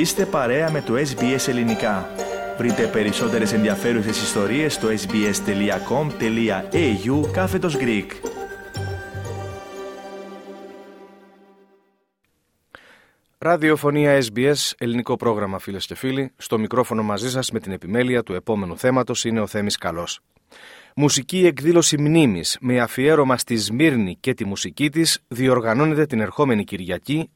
Είστε παρέα με το SBS Ελληνικά. Βρείτε περισσότερες ενδιαφέρουσες ιστορίες στο sbs.com.au κάθετος Greek. Ραδιοφωνία SBS, ελληνικό πρόγραμμα φίλες και φίλοι. Στο μικρόφωνο μαζί σας με την επιμέλεια του επόμενου θέματος είναι ο Θέμης Καλός. Μουσική εκδήλωση μνήμης με αφιέρωμα στη Σμύρνη και τη μουσική της διοργανώνεται την ερχόμενη Κυριακή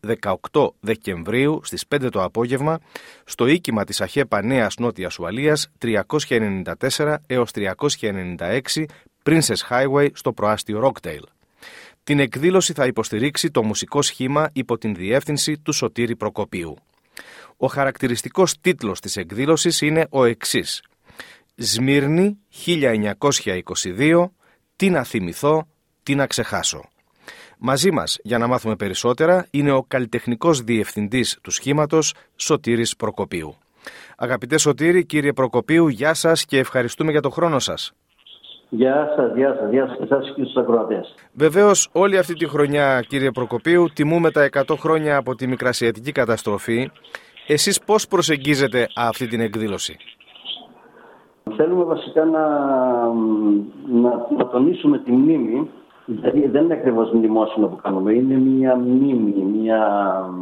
18 Δεκεμβρίου στις 5 το απόγευμα στο οίκημα της ΑΧΕΠΑ Νέας Νότιας Ουαλίας 394 έως 396 Princess Highway στο προάστιο Rockdale. Την εκδήλωση θα υποστηρίξει το μουσικό σχήμα υπό την διεύθυνση του Σωτήρη Προκοπίου. Ο χαρακτηριστικός τίτλος της εκδήλωσης είναι ο εξής – Σμύρνη 1922, τι να θυμηθώ, τι να ξεχάσω. Μαζί μας για να μάθουμε περισσότερα είναι ο καλλιτεχνικός διευθυντής του σχήματος Σωτήρης Προκοπίου. Αγαπητέ Σωτήρη, κύριε Προκοπίου, γεια σας και ευχαριστούμε για το χρόνο σας. Γεια σας, γεια σας, γεια σας και σας και στους ακροατές. Βεβαίως όλη αυτή τη χρονιά κύριε Προκοπίου τιμούμε τα 100 χρόνια από τη Μικρασιατική καταστροφή. Εσείς πώς προσεγγίζετε αυτή την εκδήλωση; Θέλουμε βασικά να, να, να τονίσουμε τη μνήμη, δηλαδή δεν είναι ακριβώς μνημόσυνο που κάνουμε, είναι μια μνήμη, μια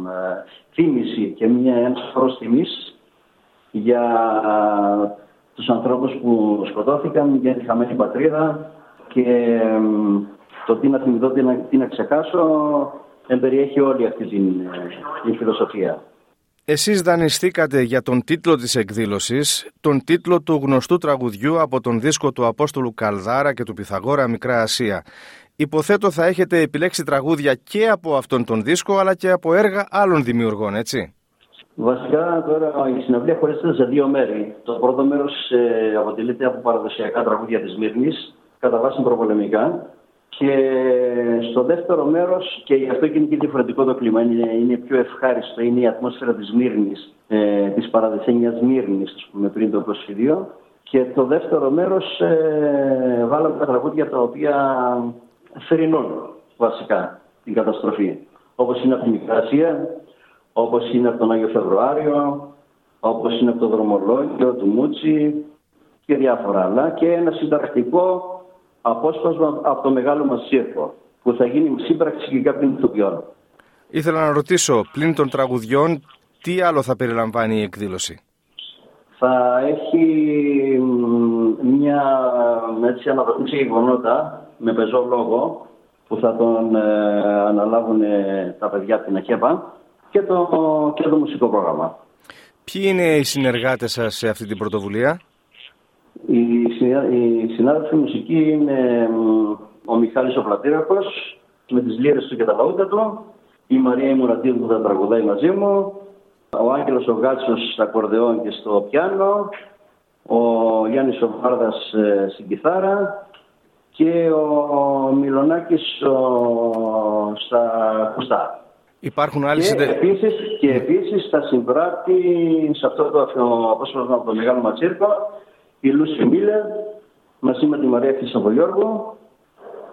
ε, θύμηση και μια ένας τιμής για τους ανθρώπους που σκοτώθηκαν, για τη χαμένη πατρίδα και το τι να θυμηθώ, τι να, τι να ξεχάσω, εμπεριέχει όλη αυτή την, ε, την φιλοσοφία. Εσείς δανειστήκατε για τον τίτλο της εκδήλωσης, τον τίτλο του γνωστού τραγουδιού από τον δίσκο του Απόστολου Καλδάρα και του Πυθαγόρα Μικρά Ασία. Υποθέτω θα έχετε επιλέξει τραγούδια και από αυτόν τον δίσκο, αλλά και από έργα άλλων δημιουργών, έτσι. Βασικά τώρα η συναυλία χωρίζεται σε δύο μέρη. Το πρώτο μέρος ε, αποτελείται από παραδοσιακά τραγούδια της Μύρνης, κατά βάση προπολεμικά. Και στο δεύτερο μέρος, και γι' αυτό και είναι και διαφορετικό το κλίμα, είναι, είναι πιο ευχάριστο, είναι η ατμόσφαιρα της Μύρνη, ε, της παραδεσένια Μύρνη, ας πούμε, πριν το προσφυδίο. Και το δεύτερο μέρος ε, βάλαμε τα τραγούδια τα οποία θρυνούν βασικά την καταστροφή. Όπως είναι από την Μικρασία, όπως είναι από τον Άγιο Φεβρουάριο, όπως είναι από το δρομολόγιο του Μούτσι και διάφορα άλλα. Και ένα συνταρακτικό απόσπασμα από το μεγάλο μας σύρκο που θα γίνει σύμπραξη και κάποιων ηθοποιών. Ήθελα να ρωτήσω, πλην των τραγουδιών, τι άλλο θα περιλαμβάνει η εκδήλωση; Θα έχει μια έτσι, αναδρομή σε γεγονότα με πεζό λόγο που θα τον ε, αναλάβουν ε, τα παιδιά από την ΑΚΕΠΑ και το, και το μουσικό πρόγραμμα. Ποιοι είναι οι συνεργάτες σας σε αυτή την πρωτοβουλία; Η, η συνάδελφη μουσική είναι ο Μιχάλης ο Πλατήρακος με τις λύρες του και τα λαούτα του, η Μαρία Ημουρατίδου που θα τραγουδάει μαζί μου, ο Άγγελος ο Γάτσος στα κορδεόν και στο πιάνο, ο Γιάννης ο Βάρδας ε, στην κιθάρα. Και ο Μιλονάκης στα κουστά. Υπάρχουν άλλοι και, επίσης, και επίσης θα συμπράττει σε αυτό το απόσπασμα από το Μεγάλο Ματσίρκο η Λούση Μίλερ μαζί με τη Μαρία Χρυσαβολιώργου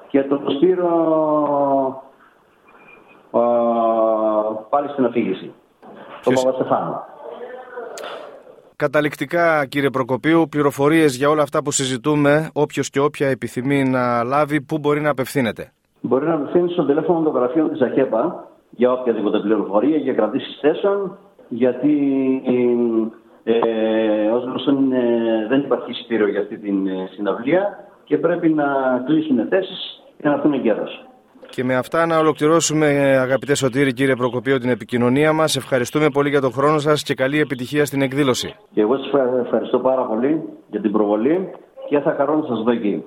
και τον Σπύρο πάλι στην αφήγηση. Τον Παπαστεφάνο. Καταληκτικά κύριε Προκοπίου, πληροφορίες για όλα αυτά που συζητούμε, όποιος και όποια επιθυμεί να λάβει, πού μπορεί να απευθύνεται; Μπορεί να απευθύνει στο τηλέφωνο των γραφείων της ΑΧΕΠΑ για οποιαδήποτε πληροφορία, για κρατήσεις θέσεων, γιατί ε, Ω γνωστό δεν υπάρχει εισιτήριο για αυτή την ε, συναυλία και πρέπει να κλείσουν θέσεις για να έρθουν εγκαίρως. Και με αυτά να ολοκληρώσουμε, αγαπητέ Σωτήρη, κύριε Προκοπείο, την επικοινωνία μας. Ευχαριστούμε πολύ για τον χρόνο σας και καλή επιτυχία στην εκδήλωση. Και εγώ σας ευχαριστώ πάρα πολύ για την προβολή και θα χαρώ να σας δω εκεί.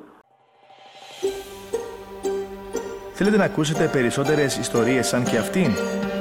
Θέλετε να ακούσετε περισσότερες ιστορίες σαν και αυτήν;